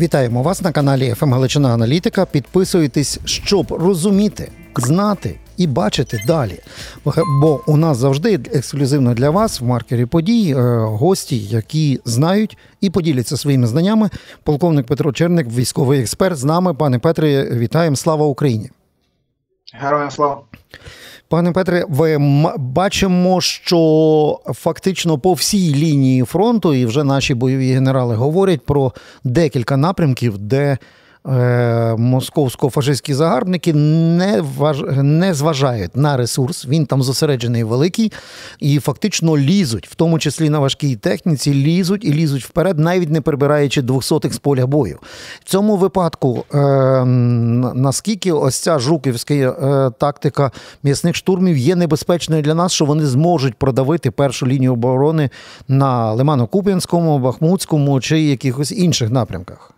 Вітаємо вас на каналі «ФМ Галичина Аналітика. Підписуйтесь, щоб розуміти, знати і бачити далі. Бо у нас завжди ексклюзивно для вас в маркері подій е, гості, які знають і поділяться своїми знаннями. Полковник Петро Черник, військовий експерт. З нами, пане Петре, вітаємо. Слава Україні! Героям слава! Пане Петре, ви м- бачимо, що фактично по всій лінії фронту, і вже наші бойові генерали говорять про декілька напрямків, де московсько-фашистські загарбники не, важ... не зважають на ресурс. Він там зосереджений великий, і фактично лізуть, в тому числі на важкій техніці, лізуть і лізуть вперед, навіть не прибираючи двохсотих з поля бою. В цьому випадку, е, наскільки ось ця жуківська е, тактика м'ясних штурмів є небезпечною для нас, що вони зможуть продавити першу лінію оборони на Лимано-Куп'янському, Бахмутському чи якихось інших напрямках?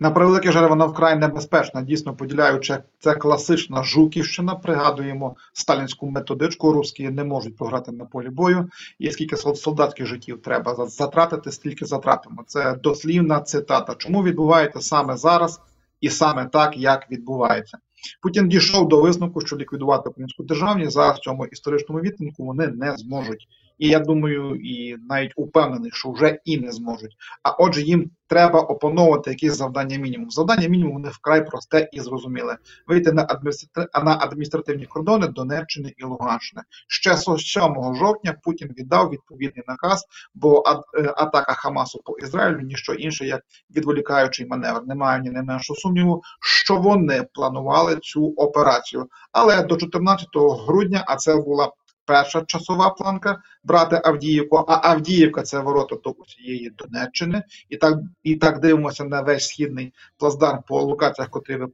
На превеликий жаль, вона вкрай небезпечна, дійсно поділяючи це класична жуківщина. Пригадуємо сталінську методичку. Русські не можуть програти на полі бою. І скільки солдатських життів треба за- затратити, стільки затратимо. Це дослівна цитата. Чому відбувається саме зараз і саме так, як відбувається? Путін дійшов до висновку, що ліквідувати українську державність в цьому історичному відтинку вони не зможуть. І я думаю, і навіть упевнений, що вже і не зможуть. А отже, їм треба опановувати якісь завдання мінімум. Завдання мінімум них вкрай просте і зрозуміле: вийти на на адміністративні кордони Донеччини і Луганщини. Ще з 7 жовтня Путін віддав відповідний наказ, бо е, атака Хамасу по Ізраїлю ніщо інше, як відволікаючий маневр. Немає ні найменшого сумніву, що вони планували цю операцію. Але до 14 грудня, а це була перша часова планка брати Авдіївку, а Авдіївка це ворота до усієї Донеччини. І так, і так дивимося на весь східний плацдарм по локаціях, котрі ви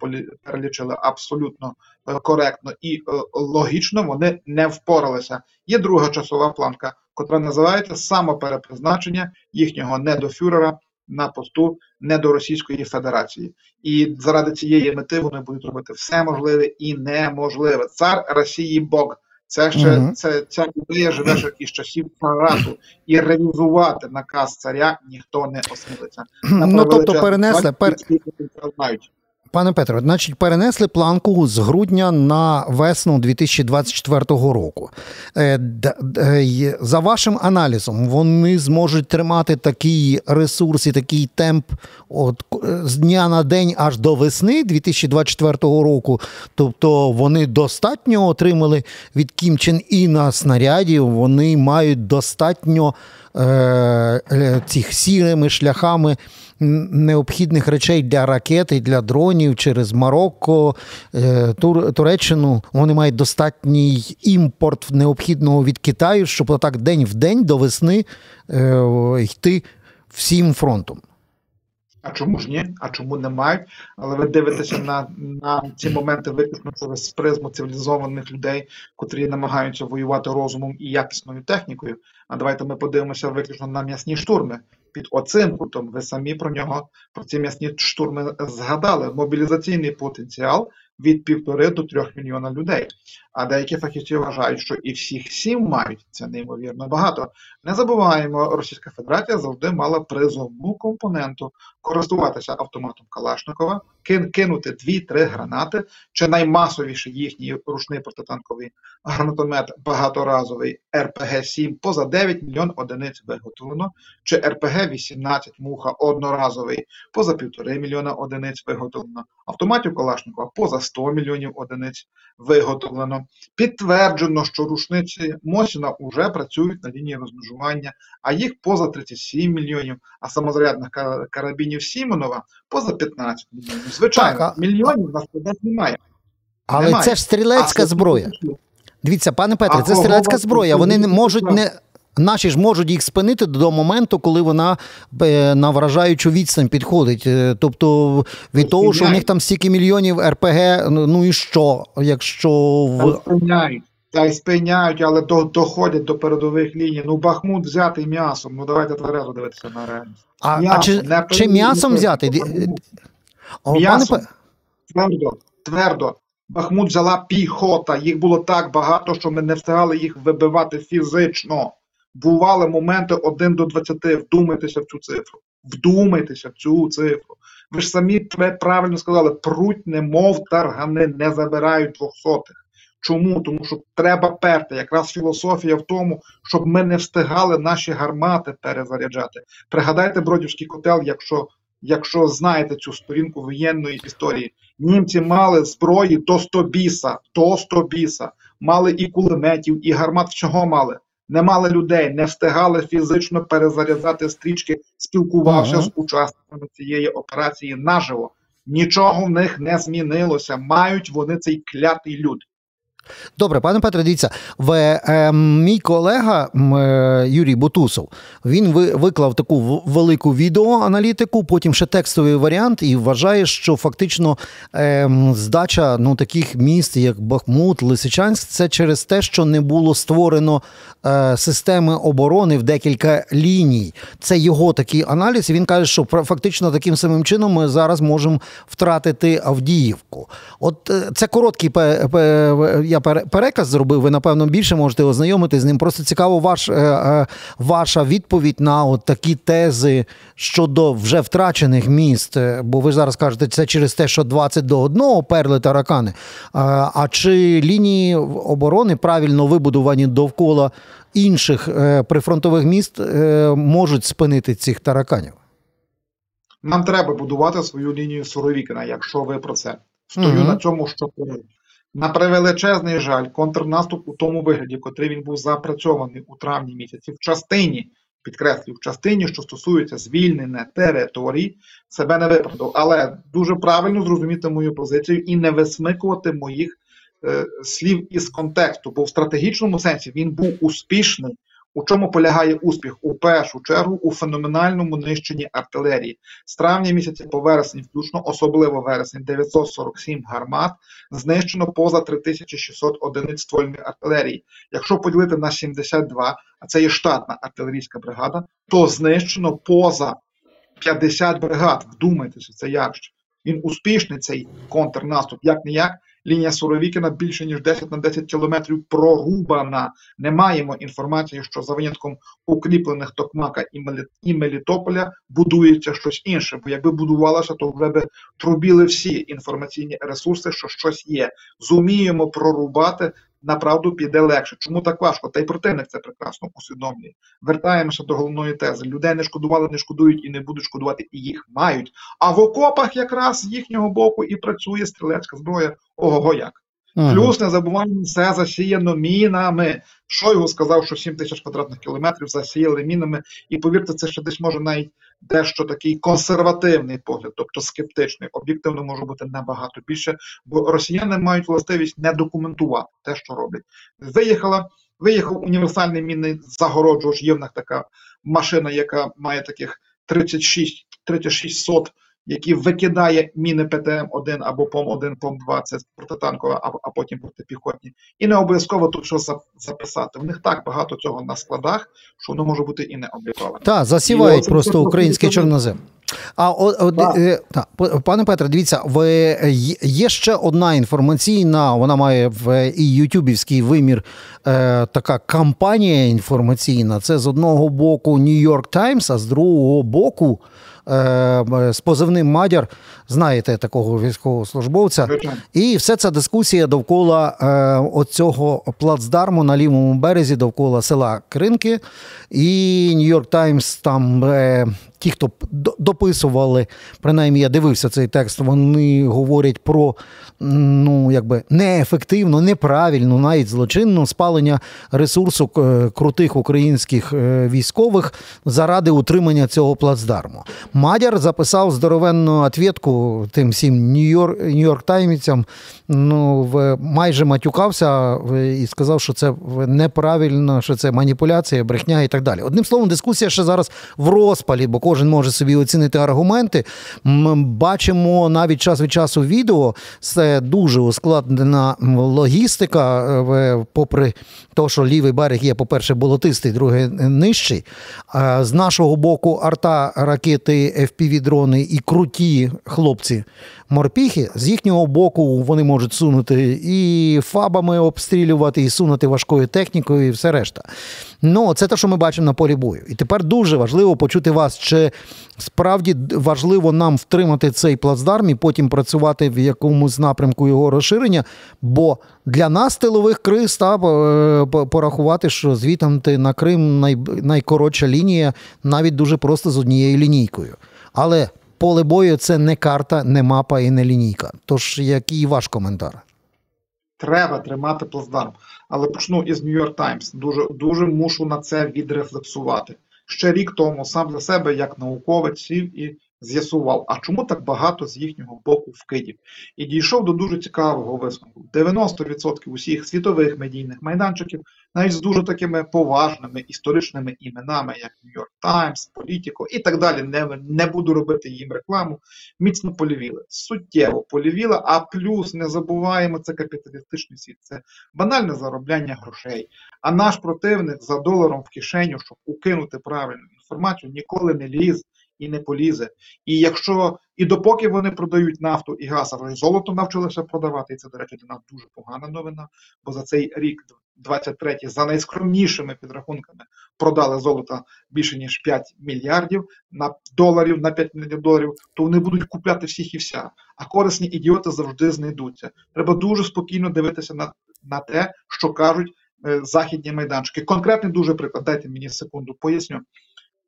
перелічили абсолютно е, коректно і е, логічно. Вони не впоралися. Є друга часова планка, котра називається самоперепризначення їхнього недофюрера на посту не до Російської Федерації, і заради цієї мети вони будуть робити все можливе і неможливе. Цар Росії Бог. Це ще Мгм. це ця ідея живе ще із часів Парату, і ревізувати наказ царя ніхто не осмілиться. Ну тобто перенесли пер... Пане Петро, значить, перенесли планку з грудня на весну 2024 року. Е, й- За вашим аналізом, вони зможуть тримати такий ресурс і такий темп от, е, з дня на день аж до весни 2024 року. Тобто вони достатньо отримали від Кім Чен Іна снарядів, вони мають достатньо е, е, цих сірими шляхами необхідних речей для ракет і для дронів через Марокко, е, Тур, Туреччину. Вони мають достатній імпорт необхідного від Китаю, щоб отак день в день до весни е, йти всім фронтом. А чому ж ні? А чому не мають? Але ви дивитеся на, на ці моменти виключно через призму цивілізованих людей, котрі намагаються воювати розумом і якісною технікою. А давайте ми подивимося виключно на м'ясні штурми. Під оцим кутом ви самі про нього, про ці м'ясні штурми згадали. Мобілізаційний потенціал від півтори до трьох мільйона людей. А деякі фахівці вважають, що і всіх сім мають це неймовірно багато. Не забуваємо, Російська Федерація завжди мала призовну компоненту користуватися автоматом Калашникова, кинути дві-три гранати, чи наймасовіший їхній ручний протитанковий гранатомет багаторазовий РПГ-7 поза 9 мільйон одиниць виготовлено, чи РПГ-18 муха одноразовий поза півтори мільйона одиниць виготовлено, автоматів Калашникова поза 100 мільйонів одиниць виготовлено. Підтверджено, що рушниці Мосіна вже працюють на лінії розмежування, а їх поза 37 мільйонів, а самозарядних карабінів Сімонова поза 15 мільйонів. Звичайно, Так, а- мільйонів на складах немає. Але Немає. це ж стрілецька А зброя. Дивіться, пане Петре, А це стрілецька зброя. Вони не можуть не. Наші ж можуть їх спинити до моменту, коли вона е, на вражаючу відстань підходить. Е, Тобто від того, що в них там стільки мільйонів РПГ, ну ну і що, якщо Та й в спиняють, та й спиняють, але до, доходять до передових ліній. Ну, Бахмут взятий м'ясом. Ну давайте тверезо дивитися на реальність. а, а чи, чи м'ясом взяти? Ді- пане Твердо, твердо. Бахмут взяла піхота. Їх було так багато, що ми не встигали їх вибивати фізично. Бували моменти 1 до 20. Вдумайтеся в цю цифру. Вдумайтеся в цю цифру. Ви ж самі правильно сказали, пруть немов таргани не забирають двохсотих. Чому? Тому що треба перти. Якраз філософія в тому, щоб ми не встигали наші гармати перезаряджати. Пригадайте Бродівський котел, якщо якщо знаєте цю сторінку воєнної історії. Німці мали зброї до 100 біса, до 100 біса, мали і кулеметів, і гармат. Чого мали? Не мали людей, не встигали фізично перезаряджати стрічки, спілкувався ага. з учасниками цієї операції наживо. Нічого в них не змінилося. Мають вони цей клятий люд. Добре, пане Петре, дивіться, в, е, мій колега е, Юрій Бутусов він ви, виклав таку велику відеоаналітику, потім ще текстовий варіант, і вважає, що фактично е, здача ну, таких міст, як Бахмут, Лисичанськ, це через те, що не було створено е, системи оборони в декілька ліній. Це його такий аналіз. і Він каже, що фактично таким самим чином ми зараз можемо втратити Авдіївку. От е, це короткий я переказ зробив, ви напевно більше можете ознайомитись з ним. Просто цікаво, ваш, е, е, ваша відповідь на от такі тези щодо вже втрачених міст. Е, бо ви зараз кажете, це через те, що 20 до 1 перли таракани. А чи лінії оборони правильно вибудовані довкола інших прифронтових міст можуть спинити цих тараканів? Нам треба будувати свою лінію Суровікина, якщо ви про це. Стою mm на цьому, що на превеличезний жаль, контрнаступ у тому вигляді, котрий він був запрацьований у травні місяці, в частині, підкреслюю, в частині, що стосується звільнення територій, себе не виправдав. Але дуже правильно зрозуміти мою позицію і не висмикувати моїх е, слів із контексту, бо в стратегічному сенсі він був успішний у чому полягає успіх? У першу чергу у феноменальному нищенні артилерії. З травня місяця по вересень, включно, особливо вересень, 947 гармат, знищено поза 3600 одиниць ствольної артилерії. Якщо поділити на 72, а це є штатна артилерійська бригада, то знищено поза 50 бригад. Вдумайтеся, це явище. Він успішний цей контрнаступ, як не як. Лінія Суровікіна більше ніж 10 на 10 кілометрів прорубана. Не маємо інформації, що за винятком укріплених Токмака і Мелітополя будується щось інше. Бо якби будувалося, то вже би трубіли всі інформаційні ресурси, що щось є. Зуміємо прорубати направду піде легше. Чому так важко? Та й противник це прекрасно усвідомлює. Вертаємося до головної тези: людей не шкодували, не шкодують і не будуть шкодувати, і їх мають. А в окопах якраз з їхнього боку і працює стрілецька зброя. Ого як. Ага. Плюс не забуваємо, все засіяно мінами. Шойгу сказав, що 7 тисяч квадратних кілометрів засіяли мінами, і повірте, це ще десь може навіть дещо такий консервативний погляд, тобто скептичний, об'єктивно може бути набагато більше, бо росіяни мають властивість не документувати те, що роблять. Виїхала, виїхав універсальний мінний загороджувач, є в них така машина, яка має таких 36 36 сот які викидає міни ПТМ-1 або ПОМ-1, ПОМ-2, це протитанкова, а, а потім протипіхотні. І не обов'язково тут що записати. В них так багато цього на складах, що воно може бути і не обліковане. Так, засівають просто український чорнозем. А о, о, е, та, пане Петре, дивіться, ви є ще одна інформаційна, вона має в і ютюбівський вимір е, така кампанія інформаційна. Це з одного боку York Times, а з другого боку з позивним Мадяр, знаєте такого військовослужбовця, і все ця дискусія довкола е, оцього плацдарму на лівому березі, довкола села Кринки. І Нью-Йорк Таймс там е, ті, хто дописували, принаймні я дивився цей текст, вони говорять про ну, якби неефективно, неправильно, навіть злочинно спалення ресурсу крутих українських е, військових заради утримання цього плацдарму. Мадяр записав здоровенну ответку тим всім Нью-Йорк Таймівцям, ну, майже матюкався і сказав, що це неправильно, що це маніпуляція, брехня і так далі. Одним словом, дискусія ще зараз в розпалі, бо кожен може собі оцінити аргументи. Ми бачимо навіть час від часу відео. Це дуже ускладнена логістика, е, попри те, що лівий берег є, по-перше, болотистий, другий нижчий. З нашого боку, арта, ракети, FPV-дрони і круті хлопці морпіхи. З їхнього боку вони можуть сунути і фабами обстрілювати, і сунути важкою технікою, і все решта. Ну, це те, що ми бачимо на полі бою. І тепер дуже важливо почути вас, чи справді важливо нам втримати цей плацдарм і потім працювати в якомусь напрямку його розширення. Бо для нас тилових криз та е, порахувати, що звітом на Крим най, найкоротша лінія, навіть дуже просто з однією лінійкою. Але поле бою це не карта, не мапа і не лінійка. Тож, який ваш коментар? Треба тримати плацдарм. Але почну із New York Times. Дуже дуже мушу на це відрефлексувати. Ще рік тому сам за себе, як науковець, сів і з'ясував, а чому так багато з їхнього боку вкидів. І дійшов до дуже цікавого висновку: 90% усіх світових медійних майданчиків, навіть з дуже такими поважними історичними іменами, як York Times, Politico і так далі, не, не буду робити їм рекламу, міцно полівіли. Суттєво полівіли, а плюс не забуваємо, це капіталістичний світ, це банальне заробляння грошей. А наш противник за доларом в кишеню, щоб укинути правильну інформацію, ніколи не ліз і не полізе. І якщо і допоки вони продають нафту і газ, а вже золото навчилися продавати, і це, до речі, для нас дуже погана новина, бо за цей рік, 23-й, за найскромнішими підрахунками продали золото більше ніж 5 мільярдів на доларів на 5 мільярдів доларів, то вони будуть купляти всіх і вся. А корисні ідіоти завжди знайдуться. Треба дуже спокійно дивитися на, на те, що кажуть. Е, західні майданчики. Конкретний дуже приклад, дайте мені секунду, поясню.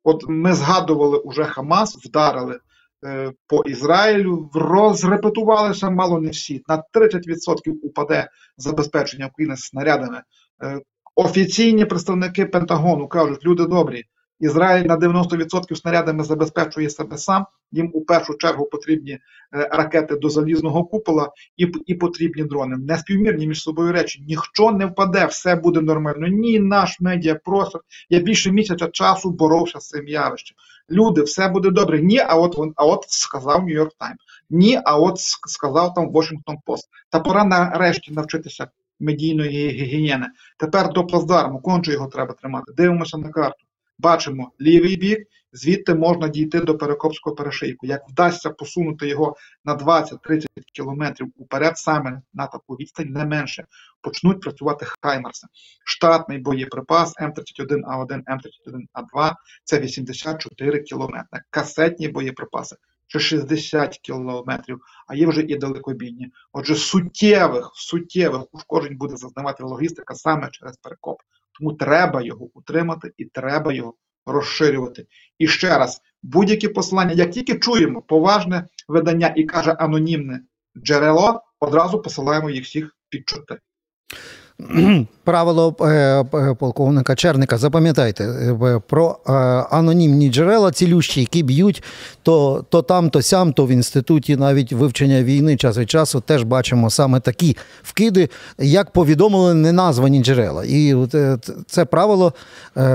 От ми згадували уже Хамас, вдарили е, по Ізраїлю, розрепетувалися мало не всі. На 30% упаде забезпечення України снарядами. Е, офіційні представники Пентагону кажуть, люди добрі. Ізраїль на 90% снарядами забезпечує себе сам. Їм у першу чергу потрібні е, ракети до залізного купола і і потрібні дрони. Неспівмірні між собою речі. Ніхто не впаде, все буде нормально. Ні, наш медіапростор. Я більше місяця часу боровся з цим явищем. Люди, все буде добре. Ні, а от а от сказав Нью-Йорк Тайм. Ні, а от сказав там Washington Post. Та пора нарешті навчитися медійної гігієни. Тепер до плацдарму, конче його треба тримати. Дивимося на карту бачимо лівий бік, звідти можна дійти до Перекопського перешийку. Як вдасться посунути його на 20-30 кілометрів уперед, саме на таку відстань, не менше, почнуть працювати Хаймарси. Штатний боєприпас М31А1, М31А2 це 84 кілометри. Касетні боєприпаси. Чи 60 кілометрів, а є вже і далекобійні. Отже, суттєвих суттєвих ушкоджень буде зазнавати логістика саме через перекоп. Тому треба його утримати і треба його розширювати. І ще раз, будь-які посилання, як тільки чуємо поважне видання і каже анонімне джерело, одразу посилаємо їх всіх під чорти. Правило е, е, полковника Черника, запам'ятайте, е, про анонімні джерела, цілющі, які б'ють то то там, то сям, то в інституті навіть вивчення війни час від часу теж бачимо саме такі вкиди, як повідомили неназвані джерела. І це правило,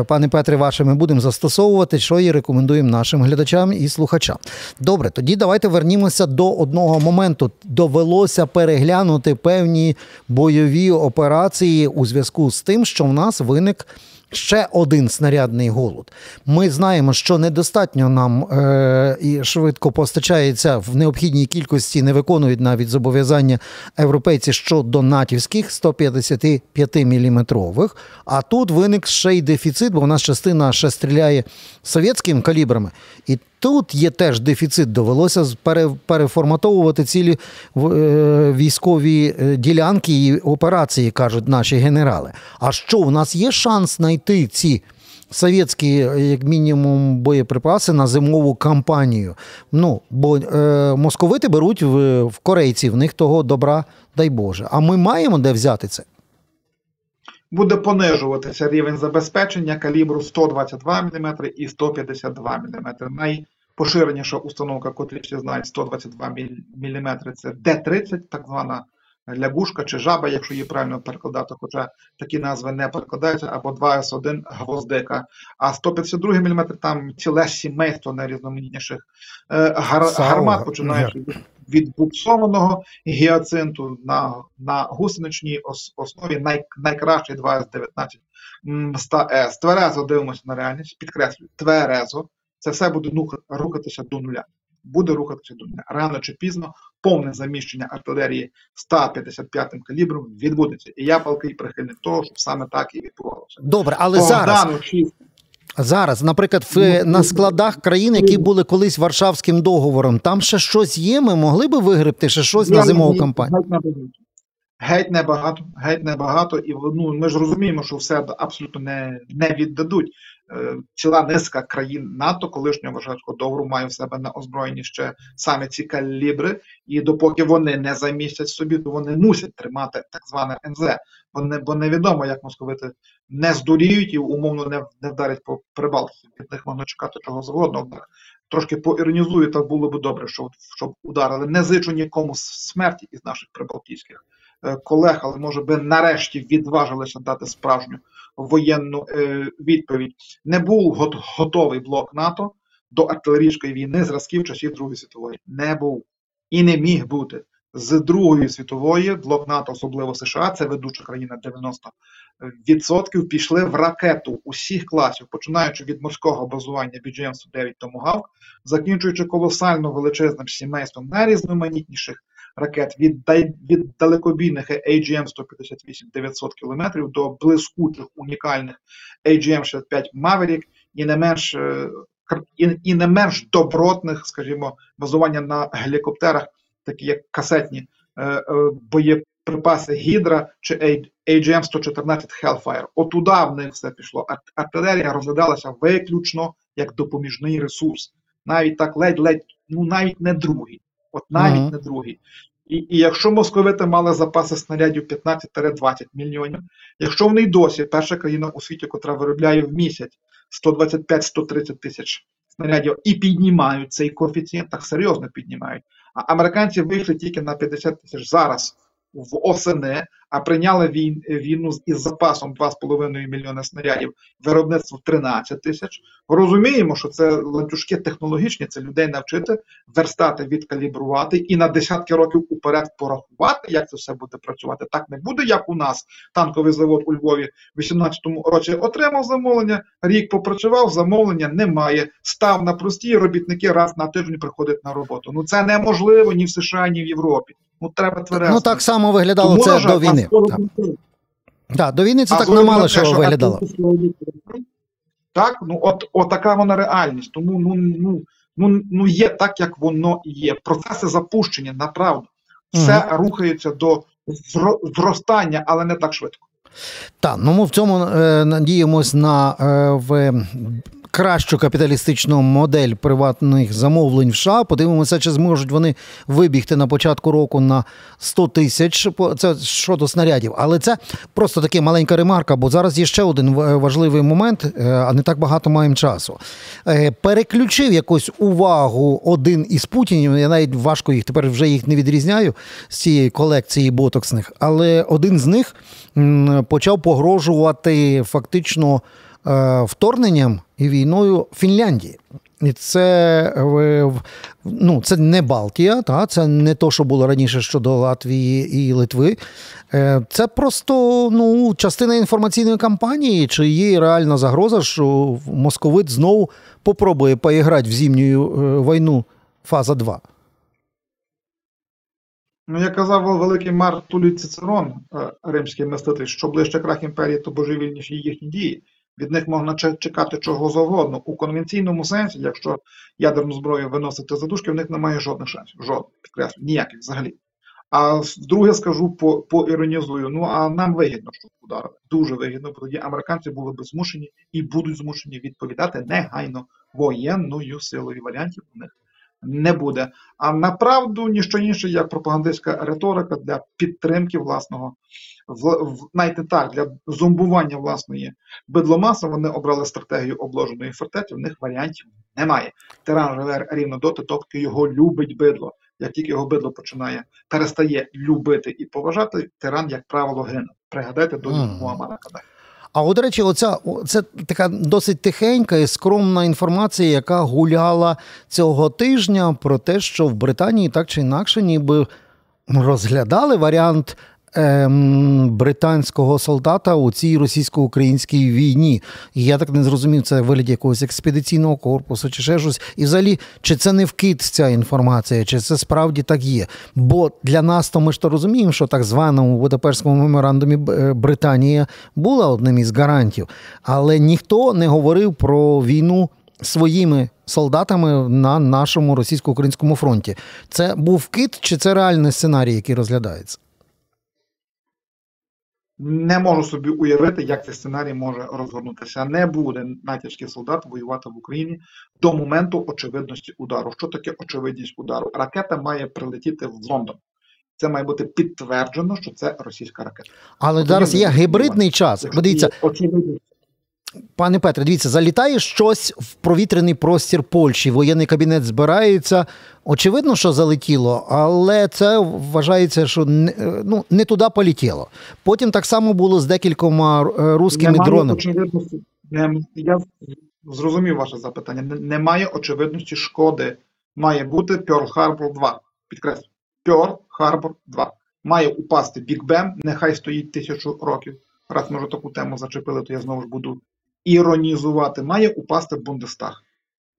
пане Петре, ваше ми будемо застосовувати, що і рекомендуємо нашим глядачам і слухачам. Добре, тоді давайте вернімося до одного моменту. Довелося переглянути певні бойові операції у зв'язку зв'язку з тим, що в нас виник ще один снарядний голод. Ми знаємо, що недостатньо нам е, і швидко постачається в необхідній кількості, не виконують навіть зобов'язання європейці щодо натівських 155 мм. А тут виник ще й дефіцит, бо в нас частина ще стріляє совєтськими калібрами. І Тут є теж дефіцит, довелося переформатовувати цілі е, військові е, ділянки і операції, кажуть наші генерали. А що у нас є шанс знайти ці совєтські, як мінімум, боєприпаси на зимову кампанію? Ну, бо е, московити беруть в, в корейців, в них того добра, дай Боже. А ми маємо де взяти це? буде понижуватися рівень забезпечення калібру 122 мм і 152 мм. Найпоширеніша установка, котрі всі знають, 122 мм це Д-30, так звана лягушка чи жаба, якщо її правильно перекладати, хоча такі назви не перекладаються, або 2С1 гвоздика. А 152 мм там ціле сімейство найрізноманітніших е, гар, гармат, починаючи від буксованого гіацинту на на гусеничній основі най, найкращий 2С19 100С. Тверезо дивимося на реальність, підкреслюю, тверезо. Це все буде рухатися до нуля буде рухатися до нуля. Рано чи пізно повне заміщення артилерії 155 м калібром відбудеться. І я палкий прихильник того, щоб саме так і відбувалося. Добре, але Богдану зараз. Зараз, наприклад, в на складах країн, які були колись Варшавським договором, там ще щось є. Ми могли би вигребти ще щось на зимову кампанію. Геть небагато, геть небагато, і ну, ми ж розуміємо, що все абсолютно не не віддадуть. Е, ціла низка країн НАТО, колишнього Варшавського договору, має в себе на озброєнні ще саме ці калібри, і допоки вони не замістять собі, то вони мусять тримати так зване НЗ. Бо не бо невідомо, як московити не здуріють і умовно не не вдарять по Прибалтиці. Від них можна чекати чого завгодно. Трошки поіронізую, так було б добре, щоб щоб ударили. Не зичу нікому смерті із наших прибалтійських колег, але може би нарешті відважилися дати справжню воєнну е, відповідь. Не був готовий блок НАТО до артилерійської війни зразків часів Другої світової. Не був і не міг бути. З Другої світової блок НАТО, особливо США, це ведуча країна 90%, пішли в ракету усіх класів, починаючи від морського базування BGM-109 Томогавк, закінчуючи колосально величезним сімейством найрізноманітніших ракет від від далекобійних AGM-158 900 км до блискучих унікальних AGM-65 Maverick і не менш е, і, і не менш добротних, скажімо, базування на гелікоптерах, такі як касетні е, е, боєприпаси Гідра чи AGM-114 Hellfire. Отуда в них все пішло. Артилерія розглядалася виключно як допоміжний ресурс. Навіть так ледь-ледь, ну навіть не другий. От навіть mm -hmm. не другий. І і якщо московити мали запаси снарядів 15-20 мільйонів, якщо вони й досі перша країна у світі, яка виробляє в місяць 125-130 тисяч снарядів і піднімають цей коефіцієнт, так серйозно піднімають. А американці вийшли тільки на 50 тисяч зараз в осени, а прийняли війну із запасом 2,5 мільйони снарядів, виробництво 13 тисяч. Розуміємо, що це ланцюжки технологічні, це людей навчити верстати, відкалібрувати і на десятки років уперед порахувати, як це все буде працювати. Так не буде, як у нас танковий завод у Львові в 18-му році отримав замовлення, рік попрацював, замовлення немає. Став на прості робітники раз на тиждень приходять на роботу. Ну це неможливо ні в США, ні в Європі. Ну треба тверезо. Ну так само виглядало Тому, це до війни. Так. так, до війни це а так не мало що виглядало. Так, ну от, от така вона реальність. Тому ну ну ну ну є так, як воно є. Процеси запущення, направду. Все угу. рухається до зростання, але не так швидко. Так, ну ми в цьому е, надіємось на е, в кращу капіталістичну модель приватних замовлень в США. Подивимося, чи зможуть вони вибігти на початку року на 100 тисяч. Це щодо снарядів. Але це просто таке маленька ремарка, бо зараз є ще один важливий момент, е, а не так багато маємо часу. Е, переключив якось увагу один із путінів. Я навіть важко їх тепер вже їх не відрізняю з цієї колекції ботоксних, але один з них почав погрожувати фактично. Е, вторгненням і війною Фінляндії. І це ну, це не Балтія, та, це не то, що було раніше щодо Латвії і Литви. Е, це просто ну, частина інформаційної кампанії, чи є реальна загроза, що московит знову попробує поіграти в зимню е, війну фаза 2. Ну, як казав великий Марк Тулій Цицерон, римський миститель, що ближче крах імперії, то божевільніші їхні дії від них можна чекати чого завгодно. У конвенційному сенсі, якщо ядерну зброю виносити за дужки, в них немає жодних шансів. Жодних, підкреслю, ніяких взагалі. А вдруге скажу, по, поіронізую, ну а нам вигідно, щоб ударили. Дуже вигідно, бо тоді американці були б змушені і будуть змушені відповідати негайно воєнною силою варіантів у них не буде. А направду ніщо інше, як пропагандистська риторика для підтримки власного в, навіть так для зомбування власної бидломаси. Вони обрали стратегію обложеної фортеці. В них варіантів немає. Тиран живе рівно доти, тобто його любить бидло. Як тільки його бидло починає перестає любити і поважати, тиран, як правило, гине. Пригадайте до Муамара Кадафі. А от, до речі, оця це така досить тихенька і скромна інформація, яка гуляла цього тижня про те, що в Британії так чи інакше, ніби розглядали варіант ем, британського солдата у цій російсько-українській війні. І я так не зрозумів, це вигляді якогось експедиційного корпусу чи ще щось. І взагалі, чи це не вкид ця інформація, чи це справді так є? Бо для нас то ми ж то розуміємо, що так званому Будапештському меморандумі е, Британія була одним із гарантів, але ніхто не говорив про війну своїми солдатами на нашому російсько-українському фронті. Це був вкид, чи це реальний сценарій, який розглядається? Не можу собі уявити, як цей сценарій може розгорнутися. Не буде натяжкий солдат воювати в Україні до моменту очевидності удару. Що таке очевидність удару? Ракета має прилетіти в Лондон. Це має бути підтверджено, що це російська ракета. Але зараз є гібридний час. Подивіться, очевидність пане Петре, дивіться, залітає щось в провітряний простір Польщі. Воєнний кабінет збирається. Очевидно, що залетіло, але це вважається, що не, ну, не туди полетіло. Потім так само було з декількома е, руськими Немає дронами. очевидності. Я зрозумів ваше запитання. Немає очевидності шкоди. Має бути Pearl Harbor 2. Підкреслю. Pearl Harbor 2. Має упасти Big Ben, нехай стоїть тисячу років. Раз ми вже таку тему зачепили, то я знову ж буду іронізувати. Має упасти в Бундестаг.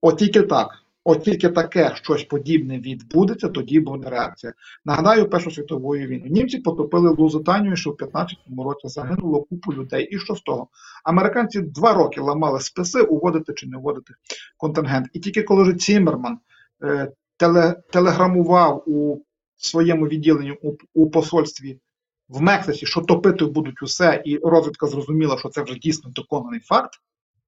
От тільки так. От тільки таке щось подібне відбудеться, тоді буде реакція. Нагадаю, Першу світову війну. Німці потопили Лузитанію, що в 15-му році загинуло купу людей. І що з того? Американці два роки ламали списи, уводити чи не вводити контингент. І тільки коли вже Ціммерман е, теле, телеграмував у своєму відділенні у, у посольстві в Мексиці, що топити будуть усе, і розвідка зрозуміла, що це вже дійсно доконаний факт.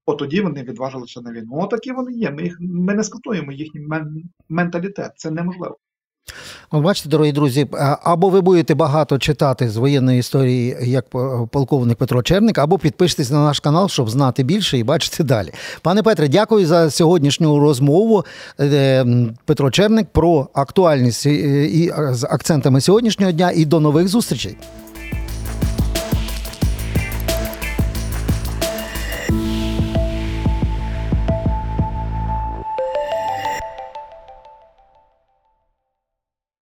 От тоді вони відважилися на війну. Отакі вони є. Ми їх ми не скатуємо їхній мен, менталітет. Це неможливо. От бачите, дорогі друзі, або ви будете багато читати з воєнної історії, як полковник Петро Черник, або підпишитесь на наш канал, щоб знати більше і бачити далі. Пане Петре, дякую за сьогоднішню розмову. Е, Петро Черник про актуальність е, і е, з акцентами сьогоднішнього дня. І до нових зустрічей.